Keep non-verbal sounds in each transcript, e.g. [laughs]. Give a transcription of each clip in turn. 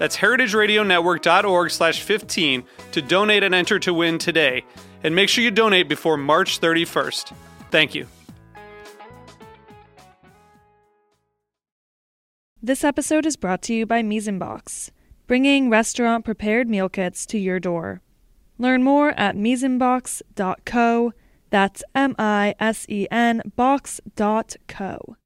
That's heritageradionetwork.org slash 15 to donate and enter to win today. And make sure you donate before March 31st. Thank you. This episode is brought to you by Mise en Box, bringing restaurant prepared meal kits to your door. Learn more at misenbox.co. That's M I S E N box.co.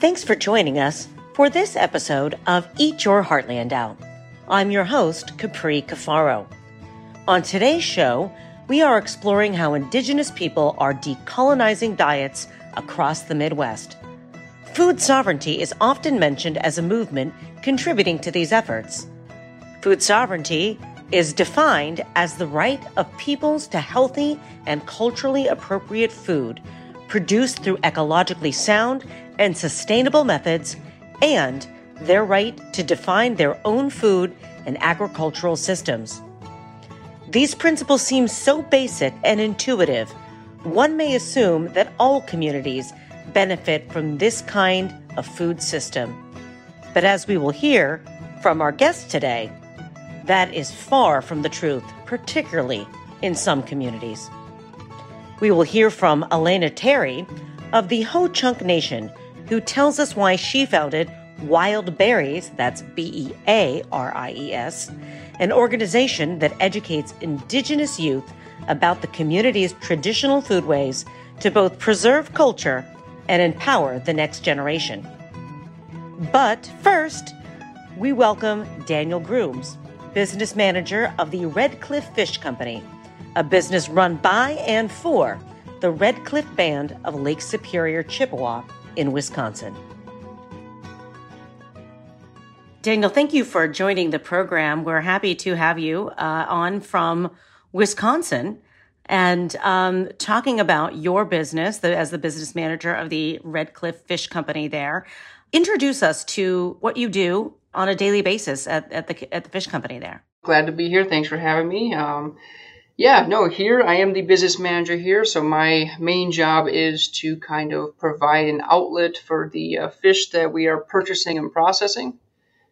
Thanks for joining us for this episode of Eat Your Heartland Out. I'm your host, Capri Cafaro. On today's show, we are exploring how Indigenous people are decolonizing diets across the Midwest. Food sovereignty is often mentioned as a movement contributing to these efforts. Food sovereignty is defined as the right of peoples to healthy and culturally appropriate food produced through ecologically sound and sustainable methods and their right to define their own food and agricultural systems. These principles seem so basic and intuitive one may assume that all communities benefit from this kind of food system. But as we will hear from our guest today, that is far from the truth, particularly in some communities. We will hear from Elena Terry of the Ho Chunk Nation, who tells us why she founded Wild Bearies, that's B E A R I E S, an organization that educates Indigenous youth about the community's traditional foodways to both preserve culture and empower the next generation. But first, we welcome Daniel Grooms, business manager of the Red Cliff Fish Company, a business run by and for the Red Cliff Band of Lake Superior, Chippewa in Wisconsin. Daniel, thank you for joining the program. We're happy to have you uh, on from Wisconsin and um, talking about your business the, as the business manager of the Red Cliff Fish Company there. Introduce us to what you do on a daily basis at, at the at the fish company there. Glad to be here. Thanks for having me. Um, yeah, no, here I am the business manager here. So my main job is to kind of provide an outlet for the uh, fish that we are purchasing and processing.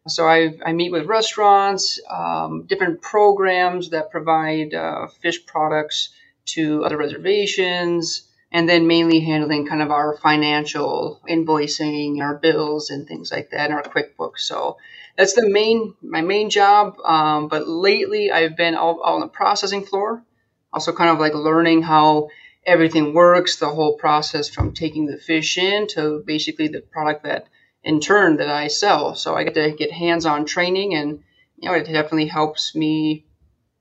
So I, I meet with restaurants, um, different programs that provide uh, fish products to other reservations, and then mainly handling kind of our financial invoicing, our bills, and things like that, in our QuickBooks. So that's the main my main job. Um, but lately, I've been all, all on the processing floor, also kind of like learning how everything works, the whole process from taking the fish in to basically the product that in turn that I sell. So I get to get hands-on training, and you know it definitely helps me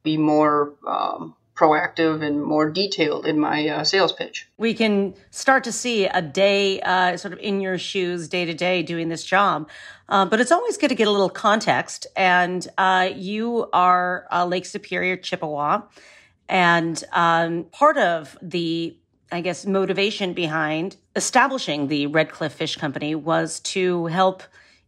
be more um, proactive and more detailed in my uh, sales pitch. We can start to see a day uh, sort of in your shoes day to day doing this job. Uh, but it's always good to get a little context. And uh, you are Lake Superior, Chippewa. And um, part of the, I guess, motivation behind establishing the Red Cliff Fish Company was to help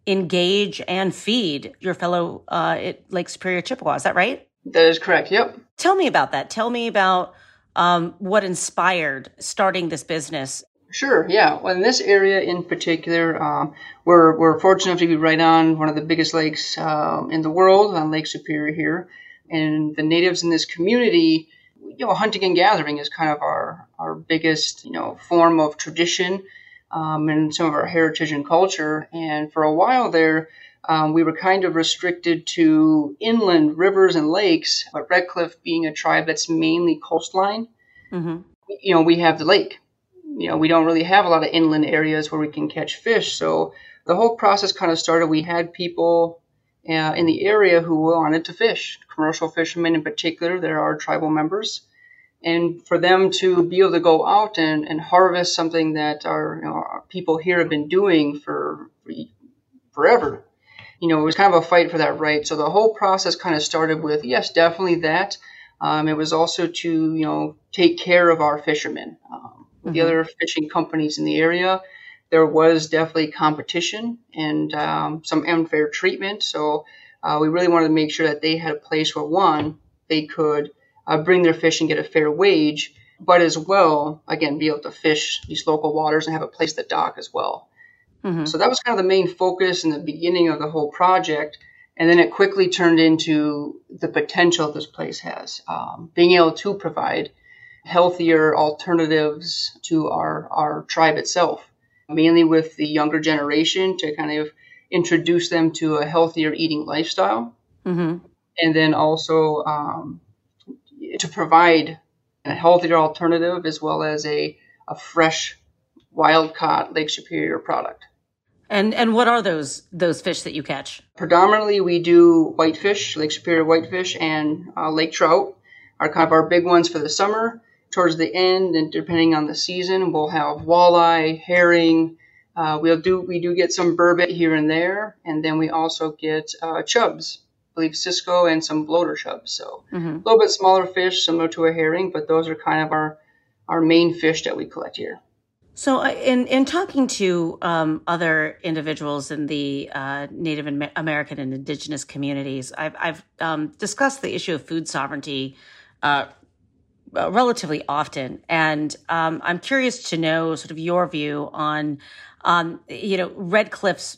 engage and feed your fellow uh, Lake Superior Chippewa. Is that right? That is correct. Yep. Tell me about that. Tell me about um, what inspired starting this business. Sure. Yeah. Well, in this area in particular, um, we're we're fortunate to be right on one of the biggest lakes um, in the world, on Lake Superior here, and the natives in this community. You know, hunting and gathering is kind of our our biggest you know form of tradition um, and some of our heritage and culture. And for a while there, um, we were kind of restricted to inland rivers and lakes, but Red Cliff being a tribe that's mainly coastline, mm-hmm. you know, we have the lake. You know, we don't really have a lot of inland areas where we can catch fish. So the whole process kind of started. We had people uh, in the area who wanted to fish, commercial fishermen in particular. There are tribal members. And for them to be able to go out and, and harvest something that our, you know, our people here have been doing for, for forever, you know, it was kind of a fight for that right. So the whole process kind of started with, yes, definitely that. Um, it was also to, you know, take care of our fishermen. Um, mm-hmm. The other fishing companies in the area, there was definitely competition and um, some unfair treatment. So uh, we really wanted to make sure that they had a place where, one, they could uh, bring their fish and get a fair wage, but as well, again, be able to fish these local waters and have a place to dock as well. Mm-hmm. So that was kind of the main focus in the beginning of the whole project. And then it quickly turned into the potential this place has, um, being able to provide healthier alternatives to our, our tribe itself, mainly with the younger generation to kind of introduce them to a healthier eating lifestyle. Mm-hmm. And then also um, to provide a healthier alternative as well as a, a fresh wild caught Lake Superior product. And and what are those those fish that you catch? Predominantly, we do whitefish, Lake Superior whitefish, and uh, lake trout are kind of our big ones for the summer. Towards the end, and depending on the season, we'll have walleye, herring. Uh, we'll do we do get some burbot here and there, and then we also get uh, chubs. I believe Cisco and some bloater chubs. So mm-hmm. a little bit smaller fish, similar to a herring, but those are kind of our our main fish that we collect here. So, uh, in in talking to um, other individuals in the uh, Native American and Indigenous communities, I've, I've um, discussed the issue of food sovereignty uh, uh relatively often, and um, I'm curious to know sort of your view on, um, you know, Red Cliff's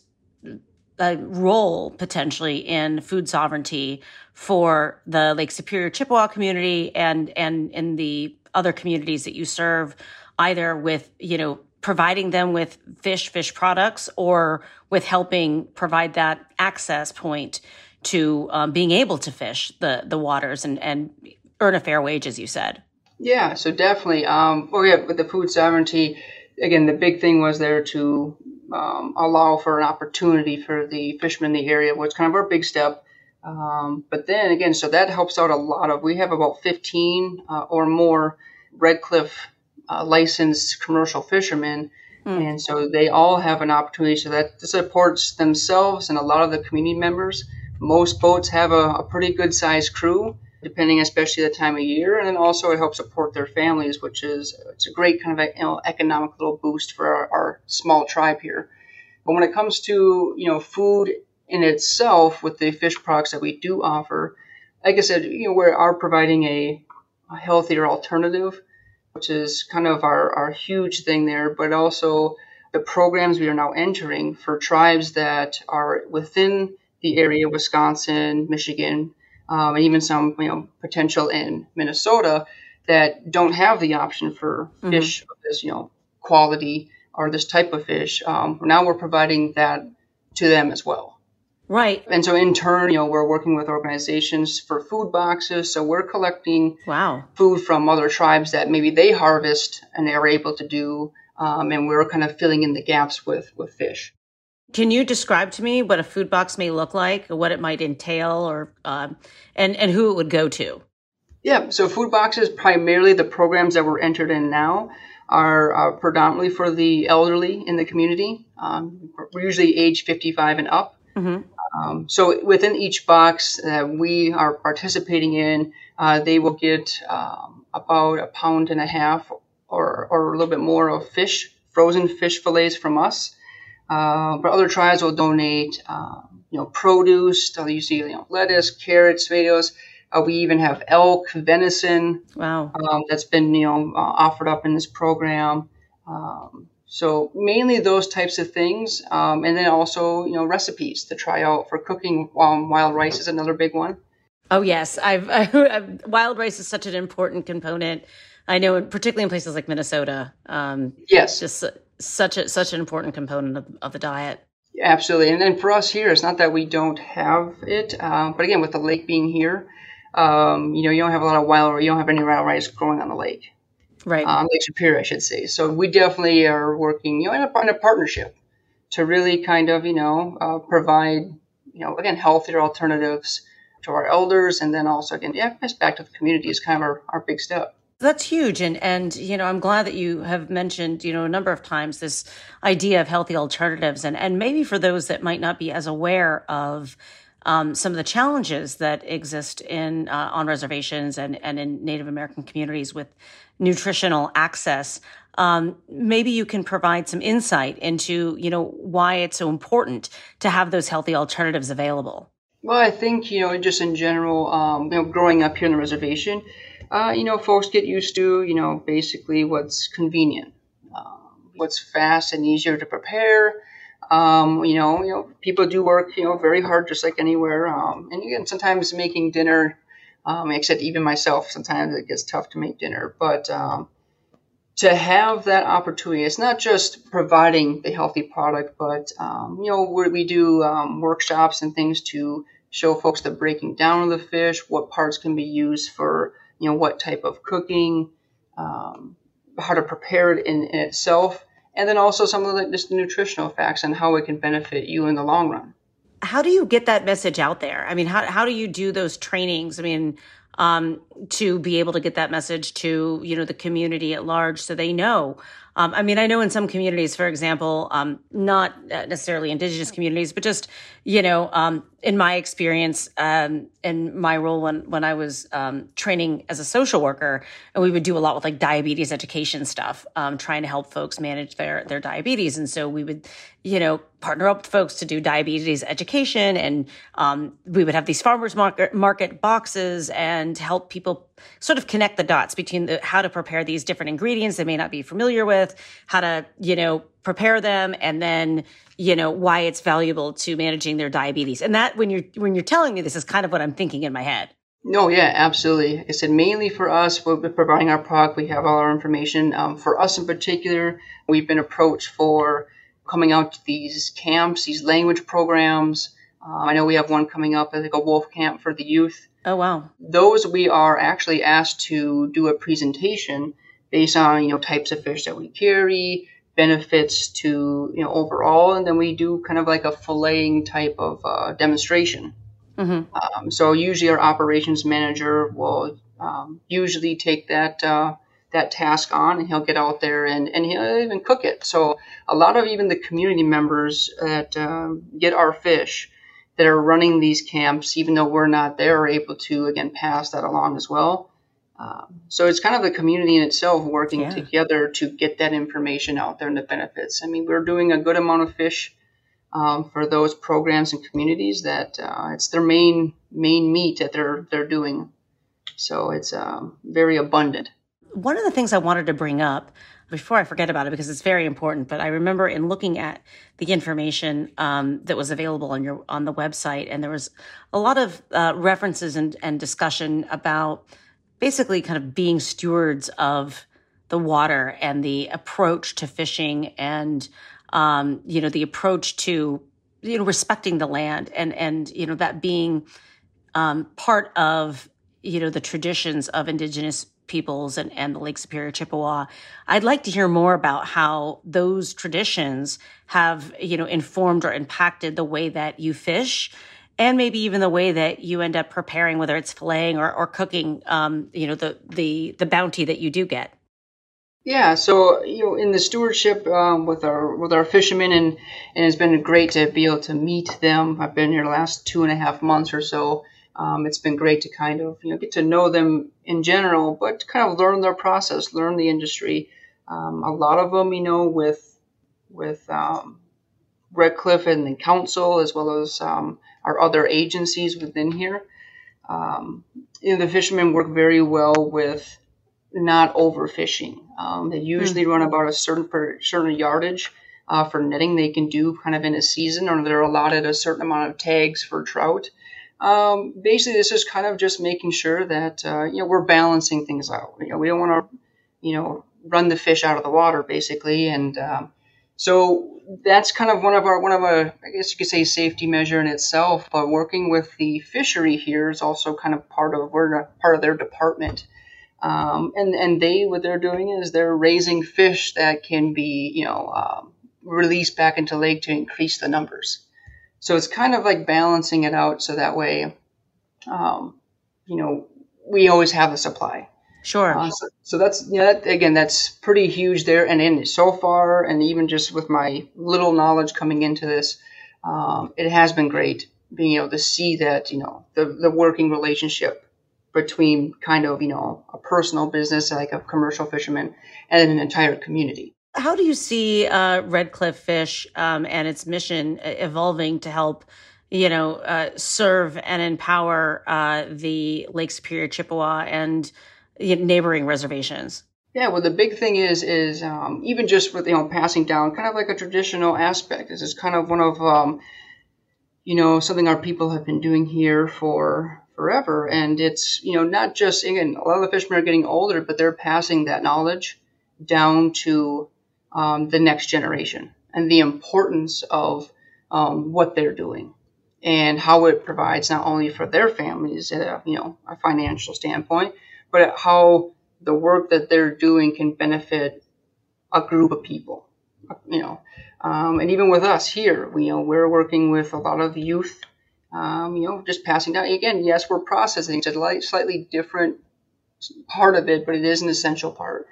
uh, role potentially in food sovereignty for the Lake Superior Chippewa community and and in the other communities that you serve either with, you know, providing them with fish, fish products, or with helping provide that access point to um, being able to fish the, the waters and, and earn a fair wage, as you said. Yeah, so definitely. Um, well, yeah, with the food sovereignty, again, the big thing was there to um, allow for an opportunity for the fishermen in the area, was kind of our big step. Um, but then again, so that helps out a lot of. We have about 15 uh, or more Red Cliff uh, licensed commercial fishermen. Mm. And so they all have an opportunity. So that supports themselves and a lot of the community members. Most boats have a, a pretty good sized crew, depending especially the time of year. And then also it helps support their families, which is it's a great kind of a, you know, economic little boost for our, our small tribe here. But when it comes to you know food in itself, with the fish products that we do offer, like I said, you know we are providing a, a healthier alternative which is kind of our, our huge thing there, but also the programs we are now entering for tribes that are within the area, Wisconsin, Michigan, um, and even some you know potential in Minnesota that don't have the option for mm-hmm. fish of this you know quality or this type of fish. Um, now we're providing that to them as well. Right. And so in turn, you know, we're working with organizations for food boxes. So we're collecting wow. food from other tribes that maybe they harvest and they're able to do. Um, and we're kind of filling in the gaps with, with fish. Can you describe to me what a food box may look like, or what it might entail, or um, and and who it would go to? Yeah, so food boxes primarily the programs that we're entered in now are, are predominantly for the elderly in the community. Um, we're usually age 55 and up. Mm-hmm. Um, so within each box that we are participating in, uh, they will get um, about a pound and a half or, or a little bit more of fish, frozen fish fillets from us. Uh, but other tribes will donate, um, you know, produce. So you see, you know, lettuce, carrots, tomatoes. Uh, we even have elk, venison. Wow. Um, that's been you know uh, offered up in this program. Um, so mainly those types of things, um, and then also you know recipes to try out for cooking. Um, wild rice is another big one. Oh yes, I've, [laughs] I've, wild rice is such an important component. I know, particularly in places like Minnesota. Um, yes, just such a such an important component of, of the diet. Absolutely, and then for us here, it's not that we don't have it, uh, but again, with the lake being here, um, you know, you don't have a lot of wild, you don't have any wild rice growing on the lake, right? Um, lake Superior, I should say. So we definitely are working, you know, in a, in a partnership to really kind of, you know, uh, provide, you know, again, healthier alternatives to our elders, and then also again, yeah, back to the community is kind of our, our big step. That's huge. And, and, you know, I'm glad that you have mentioned, you know, a number of times this idea of healthy alternatives. And, and maybe for those that might not be as aware of um, some of the challenges that exist in uh, on reservations and, and in Native American communities with nutritional access, um, maybe you can provide some insight into, you know, why it's so important to have those healthy alternatives available. Well, I think, you know, just in general, um, you know, growing up here on the reservation, uh, you know, folks get used to, you know, basically what's convenient, um, what's fast and easier to prepare. Um, you know, you know, people do work, you know, very hard, just like anywhere. Um, and again, sometimes making dinner, um, except even myself, sometimes it gets tough to make dinner. But um, to have that opportunity, it's not just providing the healthy product, but um, you know, we do um, workshops and things to show folks the breaking down of the fish, what parts can be used for you know what type of cooking, um, how to prepare it in, in, itself, and then also some of the just the nutritional facts and how it can benefit you in the long run. How do you get that message out there? I mean, how how do you do those trainings? I mean, um, to be able to get that message to you know the community at large, so they know um, I mean, I know in some communities, for example, um, not necessarily indigenous communities, but just, you know, um, in my experience, um, in my role when, when I was um, training as a social worker, and we would do a lot with like diabetes education stuff, um, trying to help folks manage their, their diabetes. And so we would, you know, partner up with folks to do diabetes education. And we would have these farmers market, market boxes and help people sort of connect the dots between the, how to prepare these different ingredients they may not be familiar with, how to, you know, prepare them and then, you know, why it's valuable to managing their diabetes. And that when you're when you're telling me this is kind of what I'm thinking in my head. No, yeah, absolutely. Like I said mainly for us, we're providing our product. We have all our information. Um, for us in particular, we've been approached for coming out to these camps, these language programs. Um, I know we have one coming up, think a wolf camp for the youth. Oh, wow. Those we are actually asked to do a presentation based on, you know, types of fish that we carry, benefits to, you know, overall, and then we do kind of like a filleting type of uh, demonstration. Mm-hmm. Um, so usually our operations manager will um, usually take that uh, that task on, and he'll get out there and, and he'll even cook it. So a lot of even the community members that um, get our fish that are running these camps, even though we're not there, are able to again pass that along as well. Um, so it's kind of the community in itself working yeah. together to get that information out there and the benefits. I mean, we're doing a good amount of fish um, for those programs and communities that uh, it's their main main meat that they're they're doing. So it's um, very abundant. One of the things I wanted to bring up before I forget about it because it's very important. But I remember in looking at the information um, that was available on your on the website, and there was a lot of uh, references and, and discussion about basically kind of being stewards of the water and the approach to fishing and um, you know the approach to you know respecting the land and and you know that being um, part of you know the traditions of indigenous peoples and, and the Lake Superior Chippewa. I'd like to hear more about how those traditions have, you know, informed or impacted the way that you fish and maybe even the way that you end up preparing, whether it's filleting or, or cooking, um, you know, the, the, the bounty that you do get. Yeah, so you know, in the stewardship um, with our with our fishermen, and and it's been great to be able to meet them. I've been here the last two and a half months or so, um, it's been great to kind of you know get to know them in general, but kind of learn their process, learn the industry. Um, a lot of them, you know, with with um, Red Cliff and the council, as well as um, our other agencies within here. Um, you know, the fishermen work very well with not overfishing. Um, they usually mm-hmm. run about a certain per, certain yardage uh, for netting they can do kind of in a season, or they're allotted a certain amount of tags for trout. Um, basically, this is kind of just making sure that uh, you know we're balancing things out. You know, we don't want to you know run the fish out of the water, basically, and um, so that's kind of one of our one of a I guess you could say safety measure in itself. But working with the fishery here is also kind of part of we're part of their department. Um, and and they what they're doing is they're raising fish that can be you know um, released back into lake to increase the numbers. So it's kind of like balancing it out so that way, um, you know, we always have a supply. Sure. Uh, so, so, that's yeah. That, again, that's pretty huge there. And in so far, and even just with my little knowledge coming into this, um, it has been great being able to see that you know the the working relationship between kind of you know a personal business like a commercial fisherman and an entire community. How do you see uh, Red Cliff Fish um, and its mission uh, evolving to help? you know, uh, serve and empower uh, the Lake Superior Chippewa and neighboring reservations? Yeah, well, the big thing is is um, even just with you know passing down, kind of like a traditional aspect. This is kind of one of um, you know something our people have been doing here for forever, and it's you know not just again a lot of the fishermen are getting older, but they're passing that knowledge down to um, the next generation and the importance of um, what they're doing and how it provides not only for their families, uh, you know, a financial standpoint, but how the work that they're doing can benefit a group of people, you know. Um, and even with us here, we, you know, we're working with a lot of youth, um, you know, just passing down. Again, yes, we're processing. It's a slightly different part of it, but it is an essential part.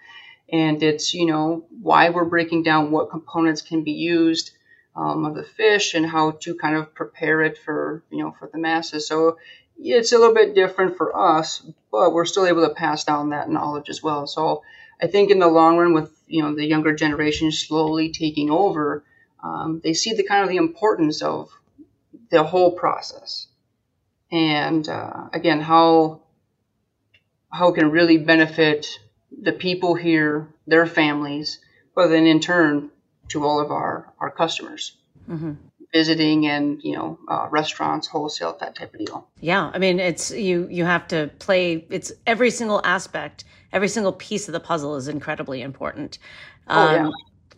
And it's, you know, why we're breaking down what components can be used um, of the fish and how to kind of prepare it for, you know, for the masses. So it's a little bit different for us, but we're still able to pass down that knowledge as well. So I think in the long run, with you know the younger generation slowly taking over, um, they see the kind of the importance of the whole process, and uh, again how how it can really benefit the people here, their families, but then in turn to all of our our customers. Mm-hmm visiting and you know uh, restaurants wholesale that type of deal yeah i mean it's you you have to play it's every single aspect every single piece of the puzzle is incredibly important oh, yeah. Um,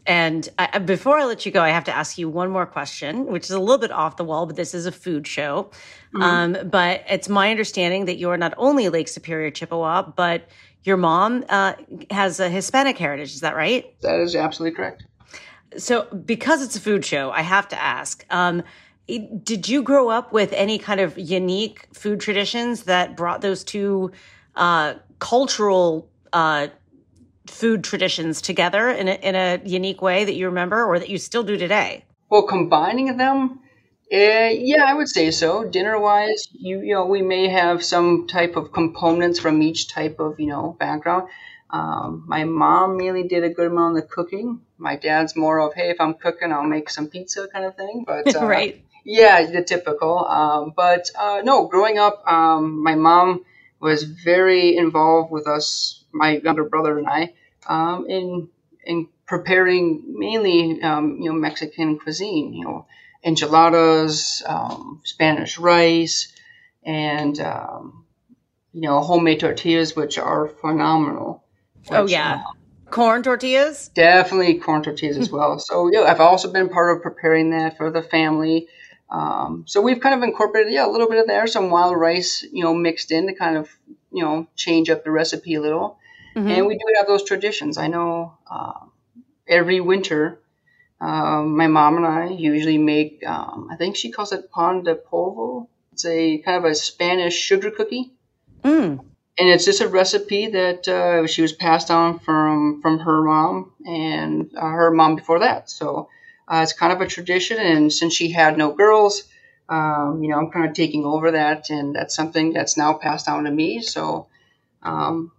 and I, before I let you go, I have to ask you one more question, which is a little bit off the wall, but this is a food show. Mm-hmm. Um, but it's my understanding that you are not only Lake Superior Chippewa, but your mom uh, has a Hispanic heritage. Is that right? That is absolutely correct so because it's a food show, I have to ask. Um, did you grow up with any kind of unique food traditions that brought those two uh, cultural uh, food traditions together in a, in a unique way that you remember or that you still do today? Well, combining them, uh, yeah, I would say so. Dinner wise, you you know, we may have some type of components from each type of you know background. Um, my mom mainly did a good amount of the cooking. My dad's more of, hey, if I'm cooking, I'll make some pizza kind of thing. But [laughs] uh, right, yeah, the typical. Um, but uh, no, growing up, um, my mom was very involved with us, my younger brother and I, um, in in preparing mainly um, you know Mexican cuisine. You know, enchiladas, um, Spanish rice, and you know homemade tortillas, which are phenomenal. Oh yeah. Corn tortillas? Definitely corn tortillas as [laughs] well. So yeah, I've also been part of preparing that for the family. Um, so we've kind of incorporated yeah a little bit of there, some wild rice, you know, mixed in to kind of you know change up the recipe a little. Mm-hmm. And we do have those traditions. I know uh, every winter, um, my mom and I usually make. Um, I think she calls it pan de polvo. It's a kind of a Spanish sugar cookie. Mm and it's just a recipe that uh, she was passed on from from her mom and uh, her mom before that. So uh, it's kind of a tradition, and since she had no girls, um, you know, I'm kind of taking over that, and that's something that's now passed down to me. So um,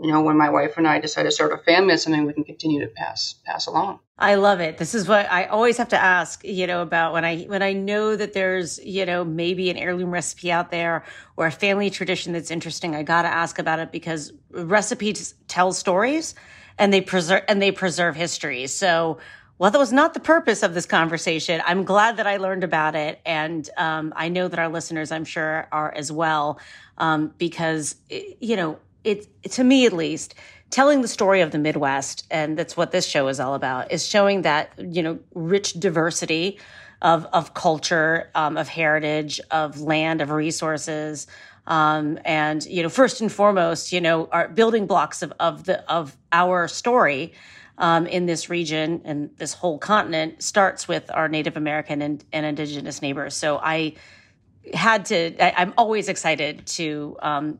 you know, when my wife and I decide to start a family, it's something we can continue to pass pass along. I love it. This is what I always have to ask, you know, about when I when I know that there's, you know, maybe an heirloom recipe out there or a family tradition that's interesting. I got to ask about it because recipes tell stories and they preserve and they preserve history. So while that was not the purpose of this conversation, I'm glad that I learned about it, and um, I know that our listeners, I'm sure, are as well, um, because you know it to me at least, telling the story of the Midwest, and that's what this show is all about, is showing that you know rich diversity of of culture, um, of heritage, of land, of resources. Um, and you know, first and foremost, you know, our building blocks of of the of our story um, in this region and this whole continent starts with our Native American and, and Indigenous neighbors. So I had to. I, am always excited to um,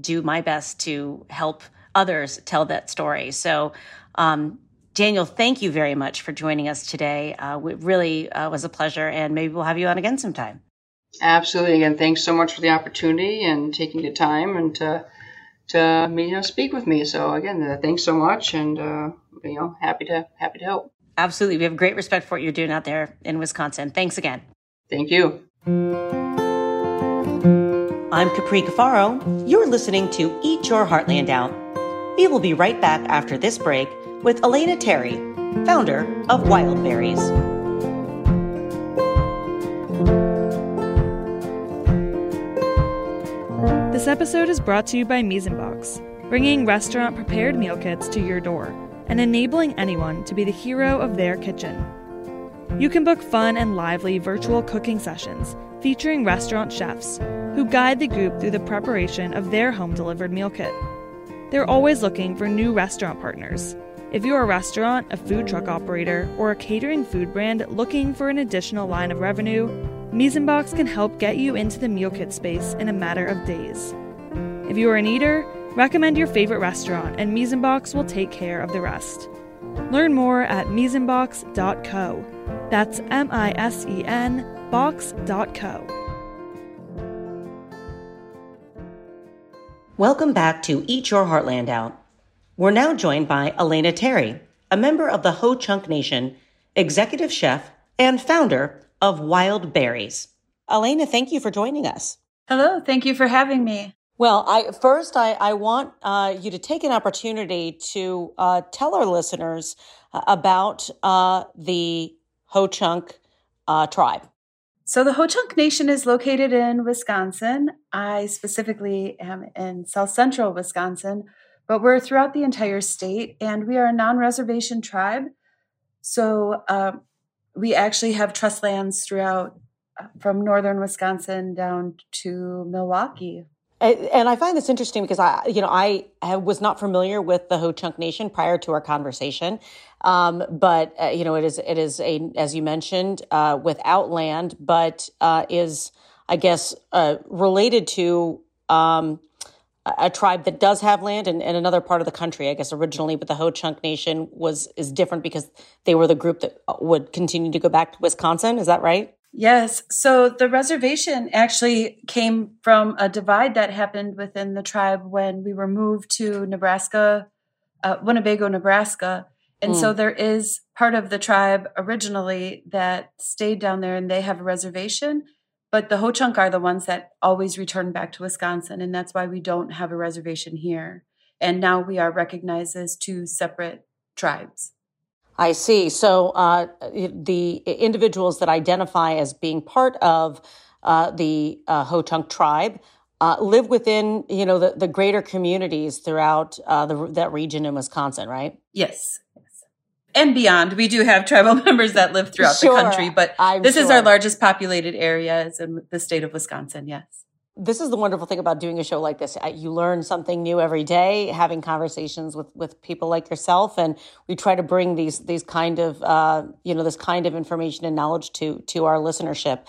do my best to help others tell that story. So. Um, Daniel, thank you very much for joining us today. Uh, it really uh, was a pleasure, and maybe we'll have you on again sometime. Absolutely. Again, thanks so much for the opportunity and taking the time and to to you know speak with me. So again, uh, thanks so much, and uh, you know happy to happy to help. Absolutely, we have great respect for what you're doing out there in Wisconsin. Thanks again. Thank you. I'm Capri Cafaro. You're listening to Eat Your Heartland Out. We will be right back after this break with Elena Terry, founder of Wild Bearies. This episode is brought to you by Mise en Box, bringing restaurant prepared meal kits to your door and enabling anyone to be the hero of their kitchen. You can book fun and lively virtual cooking sessions featuring restaurant chefs who guide the group through the preparation of their home delivered meal kit. They're always looking for new restaurant partners if you're a restaurant, a food truck operator, or a catering food brand looking for an additional line of revenue, Mise en Box can help get you into the meal kit space in a matter of days. If you are an eater, recommend your favorite restaurant and Mise en Box will take care of the rest. Learn more at misenbox.co. That's M I S E N box.co. Welcome back to Eat Your Heartland Out. We're now joined by Elena Terry, a member of the Ho Chunk Nation, executive chef, and founder of Wild Bearies. Elena, thank you for joining us. Hello, thank you for having me. Well, I first I, I want uh, you to take an opportunity to uh, tell our listeners uh, about uh, the Ho Chunk uh, tribe. So the Ho Chunk Nation is located in Wisconsin. I specifically am in South Central Wisconsin, but we're throughout the entire state and we are a non reservation tribe. So uh, we actually have trust lands throughout uh, from northern Wisconsin down to Milwaukee. And I find this interesting because I, you know, I was not familiar with the Ho Chunk Nation prior to our conversation, um, but uh, you know, it is it is a as you mentioned uh, without land, but uh, is I guess uh, related to um, a tribe that does have land in, in, another part of the country, I guess originally, but the Ho Chunk Nation was is different because they were the group that would continue to go back to Wisconsin. Is that right? Yes. So the reservation actually came from a divide that happened within the tribe when we were moved to Nebraska, uh, Winnebago, Nebraska. And mm. so there is part of the tribe originally that stayed down there and they have a reservation. But the Ho Chunk are the ones that always return back to Wisconsin, and that's why we don't have a reservation here. And now we are recognized as two separate tribes. I see. So uh, the individuals that identify as being part of uh, the uh, Ho Chunk tribe uh, live within, you know, the, the greater communities throughout uh, the, that region in Wisconsin, right? Yes and beyond. We do have tribal [laughs] members that live throughout sure, the country, but I'm this sure. is our largest populated area is in the state of Wisconsin. Yes. This is the wonderful thing about doing a show like this. You learn something new every day, having conversations with, with people like yourself, and we try to bring these these kind of uh, you know this kind of information and knowledge to to our listenership.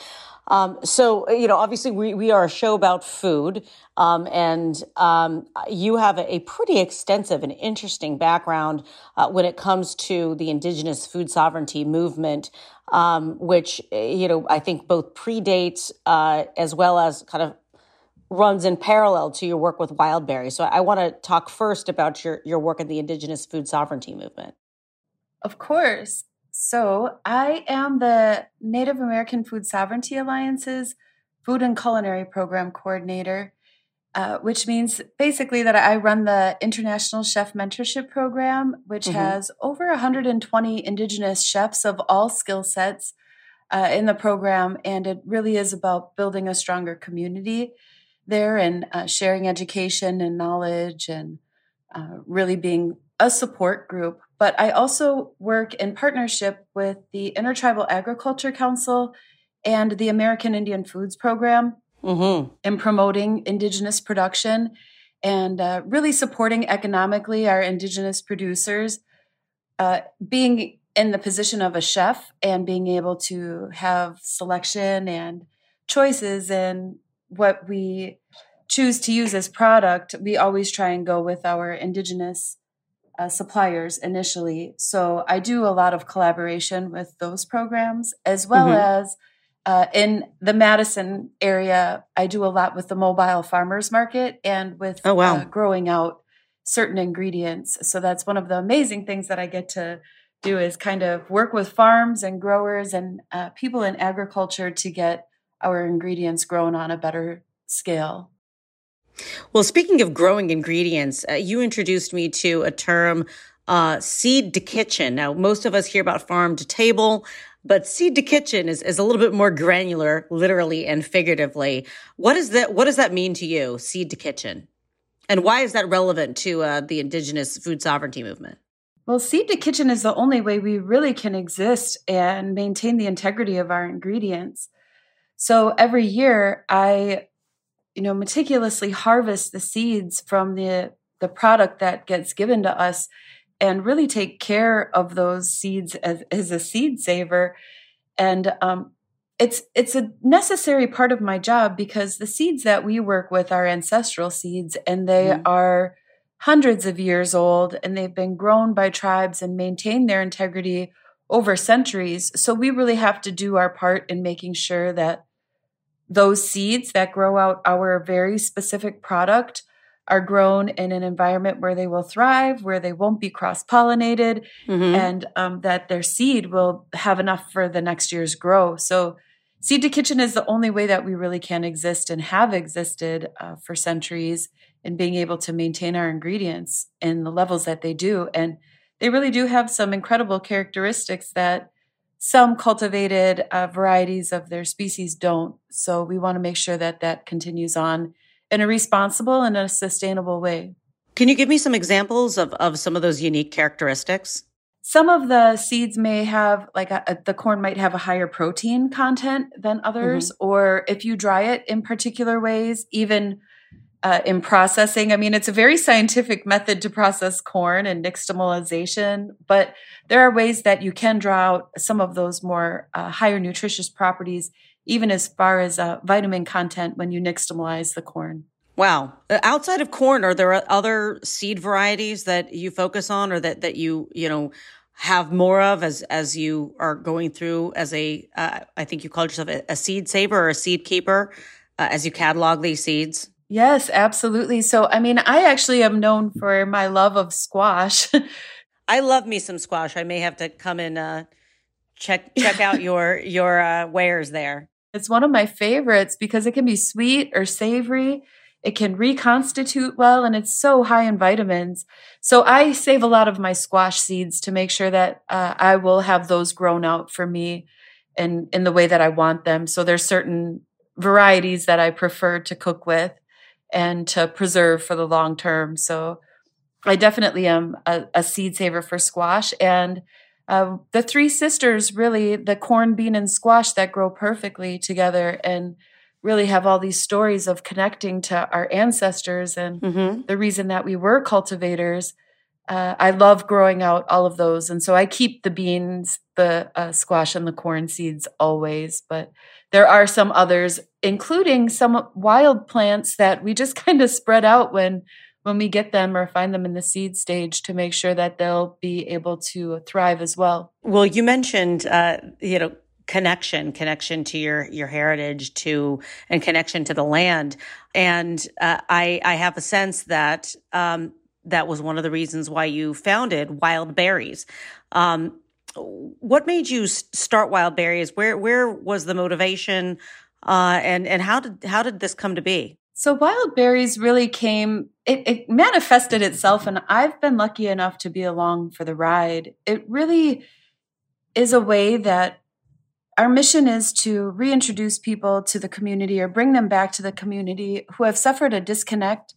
Um, so, you know, obviously we, we are a show about food. Um, and um, you have a, a, pretty extensive and interesting background uh, when it comes to the indigenous food sovereignty movement, um, which, you know, I think both predates uh, as well as kind of runs in parallel to your work with Wildberry. So I want to talk first about your, your work in the indigenous food sovereignty movement. Of course. So, I am the Native American Food Sovereignty Alliance's Food and Culinary Program Coordinator, uh, which means basically that I run the International Chef Mentorship Program, which mm-hmm. has over 120 Indigenous chefs of all skill sets uh, in the program. And it really is about building a stronger community there and uh, sharing education and knowledge and uh, really being a support group. But I also work in partnership with the Intertribal Agriculture Council and the American Indian Foods Program mm-hmm. in promoting Indigenous production and uh, really supporting economically our Indigenous producers. Uh, being in the position of a chef and being able to have selection and choices in what we choose to use as product, we always try and go with our indigenous uh, suppliers initially. So I do a lot of collaboration with those programs as well mm-hmm. as uh, in the Madison area, I do a lot with the mobile farmers market and with oh, wow. uh, growing out certain ingredients. So that's one of the amazing things that I get to do is kind of work with farms and growers and uh, people in agriculture to get our ingredients grown on a better scale. Well, speaking of growing ingredients, uh, you introduced me to a term, uh, seed to kitchen. Now, most of us hear about farm to table, but seed to kitchen is, is a little bit more granular, literally and figuratively. What is that? What does that mean to you, seed to kitchen? And why is that relevant to uh, the indigenous food sovereignty movement? Well, seed to kitchen is the only way we really can exist and maintain the integrity of our ingredients. So every year I you know meticulously harvest the seeds from the the product that gets given to us and really take care of those seeds as, as a seed saver and um, it's it's a necessary part of my job because the seeds that we work with are ancestral seeds and they mm. are hundreds of years old and they've been grown by tribes and maintained their integrity over centuries. So we really have to do our part in making sure that those seeds that grow out our very specific product are grown in an environment where they will thrive, where they won't be cross pollinated, mm-hmm. and um, that their seed will have enough for the next year's grow. So, seed to kitchen is the only way that we really can exist and have existed uh, for centuries in being able to maintain our ingredients in the levels that they do. And they really do have some incredible characteristics that some cultivated uh, varieties of their species don't. So we want to make sure that that continues on in a responsible and a sustainable way. Can you give me some examples of, of some of those unique characteristics? Some of the seeds may have, like a, a, the corn might have a higher protein content than others, mm-hmm. or if you dry it in particular ways, even uh, in processing. I mean, it's a very scientific method to process corn and nixtamalization, but there are ways that you can draw out some of those more uh, higher nutritious properties, even as far as uh, vitamin content when you nixtamalize the corn. Wow. Uh, outside of corn, are there other seed varieties that you focus on or that, that you, you know, have more of as as you are going through as a uh, I think you called yourself a, a seed saver or a seed keeper uh, as you catalog these seeds? Yes, absolutely. So, I mean, I actually am known for my love of squash. [laughs] I love me some squash. I may have to come and uh, check check out [laughs] your your uh, wares there. It's one of my favorites because it can be sweet or savory. It can reconstitute well, and it's so high in vitamins. So I save a lot of my squash seeds to make sure that uh, I will have those grown out for me in in the way that I want them. So there's certain varieties that I prefer to cook with and to preserve for the long term. So I definitely am a, a seed saver for squash. And uh, the three sisters really, the corn, bean, and squash that grow perfectly together and really have all these stories of connecting to our ancestors and mm-hmm. the reason that we were cultivators. Uh, I love growing out all of those. And so I keep the beans, the uh, squash, and the corn seeds always. But there are some others, including some wild plants that we just [laughs] kind of spread out when when we get them or find them in the seed stage to make sure that they'll be able to thrive as well. Well, you mentioned, uh, you know, connection, connection to your your heritage, to and connection to the land, and uh, I I have a sense that um, that was one of the reasons why you founded Wild Bearies. Um, what made you start Wild Bearies? Where where was the motivation, uh, and and how did how did this come to be? So Wild Bearies really came. It, it manifested itself, and I've been lucky enough to be along for the ride. It really is a way that our mission is to reintroduce people to the community or bring them back to the community who have suffered a disconnect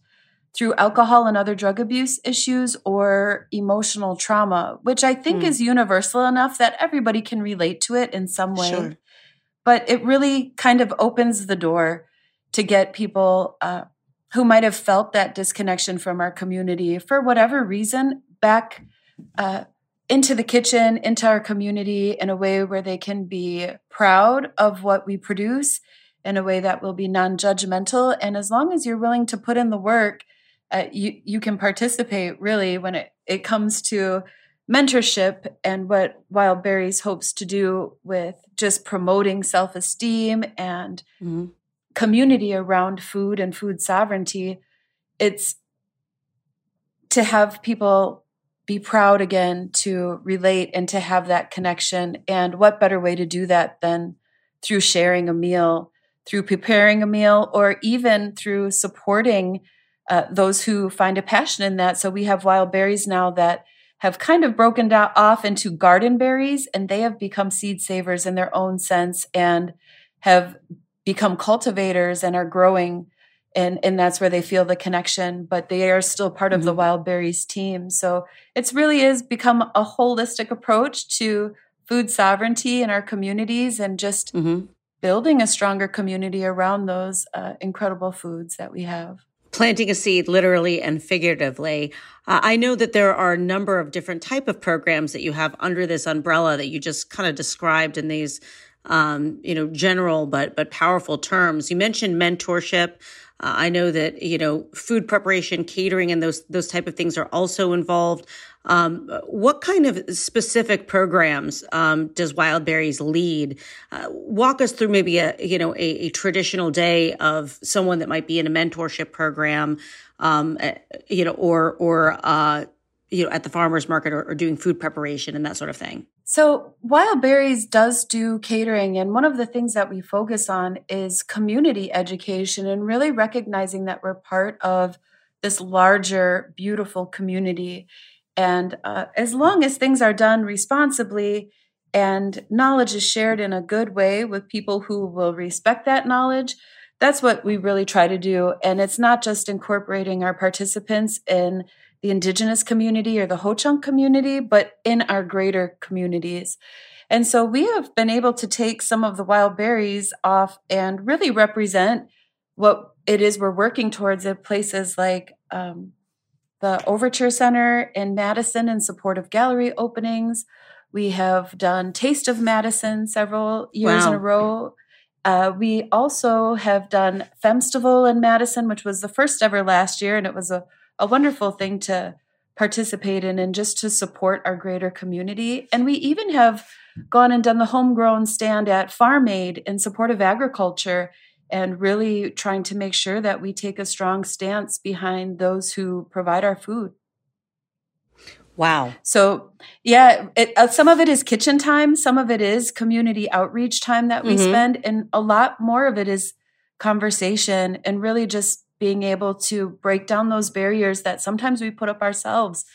through alcohol and other drug abuse issues or emotional trauma, which I think mm. is universal enough that everybody can relate to it in some way. Sure. But it really kind of opens the door to get people uh, who might have felt that disconnection from our community for whatever reason back uh, into the kitchen, into our community in a way where they can be proud of what we produce in a way that will be non judgmental. And as long as you're willing to put in the work, uh, you, you can participate really when it, it comes to mentorship and what Wild Bearies hopes to do with just promoting self esteem and mm-hmm. community around food and food sovereignty. It's to have people be proud again to relate and to have that connection. And what better way to do that than through sharing a meal, through preparing a meal, or even through supporting uh, those who find a passion in that. So we have Wild Bearies now that have kind of broken down off into garden berries, and they have become seed savers in their own sense and have become cultivators and are growing and and that's where they feel the connection but they are still part mm-hmm. of the mm-hmm. Wild Bearies team so it's really is become a holistic approach to food sovereignty in our communities and just mm-hmm. building a stronger community around those uh, incredible foods that we have planting a seed literally and figuratively. Uh, i know that there are a number of different type of programs that you have under this umbrella that you just kind of described in these um, you know general but but powerful terms. You mentioned mentorship. Uh, I know that you know food preparation, catering, and those those type of things are also involved. Um, what kind of specific programs um, does Wild Bearies lead? Uh, walk us through maybe a you know a, a, traditional day of someone that might be in a mentorship program, um, eh, you know, or or uh, you know at the farmers market or, or doing food preparation and that sort of thing. So, Wild Bearies does do catering, and one of the things that we focus on is community education and really recognizing that we're part of this larger, beautiful community. And uh, as long as things are done responsibly and knowledge is shared in a good way with people who will respect that knowledge, that's what we really try to do. And it's not just incorporating our participants in the indigenous community or the Ho-Chunk community, but in our greater communities. And so we have been able to take some of the Wild Bearies off and really represent what it is we're working towards at places like um, the Overture Center in Madison in support of gallery openings. We have done Taste of Madison several years wow. in a row. Uh, we also have done Femstival in Madison, which was the first ever last year, and it was a a wonderful thing to participate in and just to support our greater community. And we even have gone and done the homegrown stand at Farm Aid in support of agriculture and really trying to make sure that we take a strong stance behind those who provide our food. Wow. So, yeah, it, uh, some of it is kitchen time, some of it is community outreach time that we mm-hmm. spend, and a lot more of it is conversation and really just being able to break down those barriers that sometimes we put up ourselves.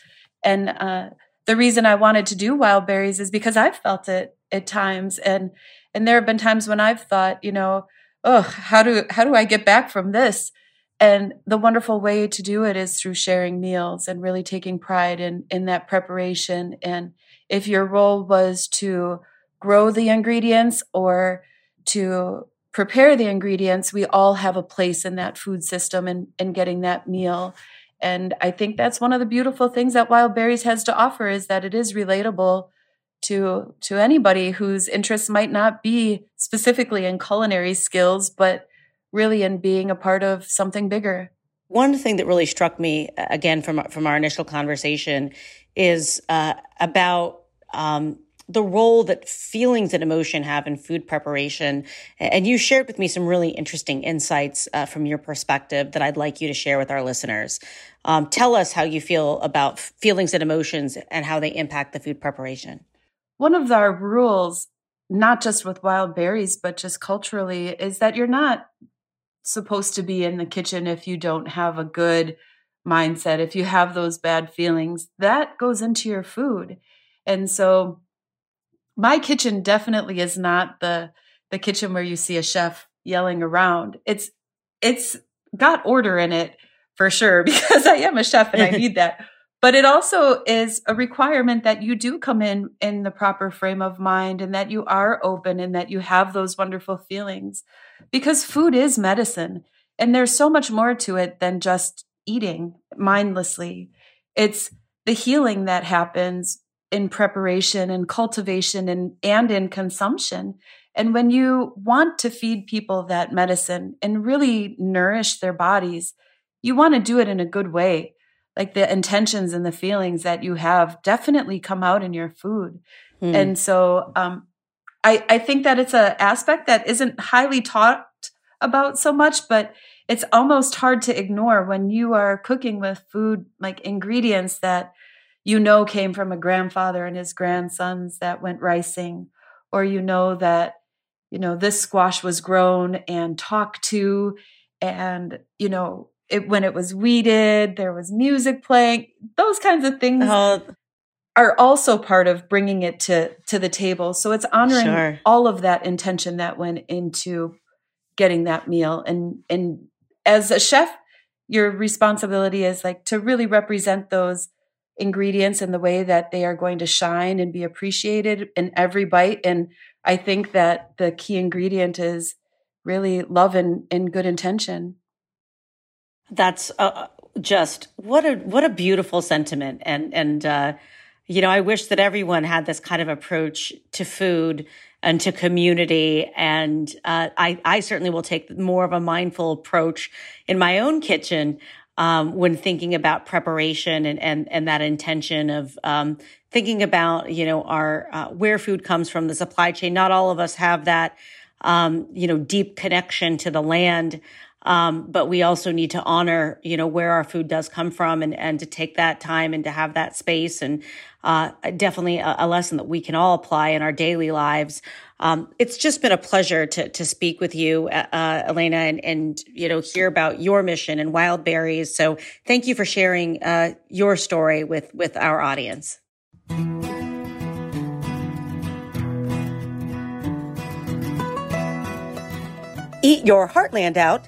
And uh, the reason I wanted to do Wild Bearies is because I've felt it at times, and and there have been times when I've thought, you know, oh, how do how do I get back from this? And the wonderful way to do it is through sharing meals and really taking pride in in that preparation. And if your role was to grow the ingredients or to prepare the ingredients, we all have a place in that food system and, and getting that meal. And I think that's one of the beautiful things that Wild Bearies has to offer is that it is relatable to to anybody whose interests might not be specifically in culinary skills, but really in being a part of something bigger. One thing that really struck me again from from our initial conversation is uh, about um, the role that feelings and emotion have in food preparation. And you shared with me some really interesting insights uh, from your perspective that I'd like you to share with our listeners. Um, tell us how you feel about feelings and emotions and how they impact the food preparation. One of our rules, not just with Wild Bearies, but just culturally, is that you're not supposed to be in the kitchen if you don't have a good mindset. If you have those bad feelings, that goes into your food. And so my kitchen definitely is not the the kitchen where you see a chef yelling around. It's it's got order in it for sure [laughs] because I am a chef and I [laughs] need that. But it also is a requirement that you do come in in the proper frame of mind and that you are open and that you have those wonderful feelings because food is medicine and there's so much more to it than just eating mindlessly. It's the healing that happens in preparation and cultivation and, and in consumption. And when you want to feed people that medicine and really nourish their bodies, you want to do it in a good way. Like the intentions and the feelings that you have definitely come out in your food. Mm. And so um, I, I think that it's an aspect that isn't highly taught about so much, but it's almost hard to ignore when you are cooking with food like ingredients that you know came from a grandfather and his grandsons that went ricing or you know that you know this squash was grown and talked to and you know it when it was weeded there was music playing those kinds of things uh, are also part of bringing it to to the table so it's honoring sure. all of that intention that went into getting that meal and and as a chef your responsibility is like to really represent those ingredients in the way that they are going to shine and be appreciated in every bite and I think that the key ingredient is really love and, and good intention. That's uh, just what a what a beautiful sentiment, and and uh, you know I wish that everyone had this kind of approach to food and to community. And uh, I I certainly will take more of a mindful approach in my own kitchen um, when thinking about preparation and and and that intention of um, thinking about you know our uh, where food comes from the supply chain. Not all of us have that um, you know deep connection to the land um, but we also need to honor you know where our food does come from and and to take that time and to have that space and uh, definitely a, a, lesson that we can all apply in our daily lives um, it's just been a pleasure to to speak with you, uh, uh Elena, and, and you know hear about your mission and Wild Bearies. So thank you for sharing uh, your story with with our audience. Eat Your Heartland Out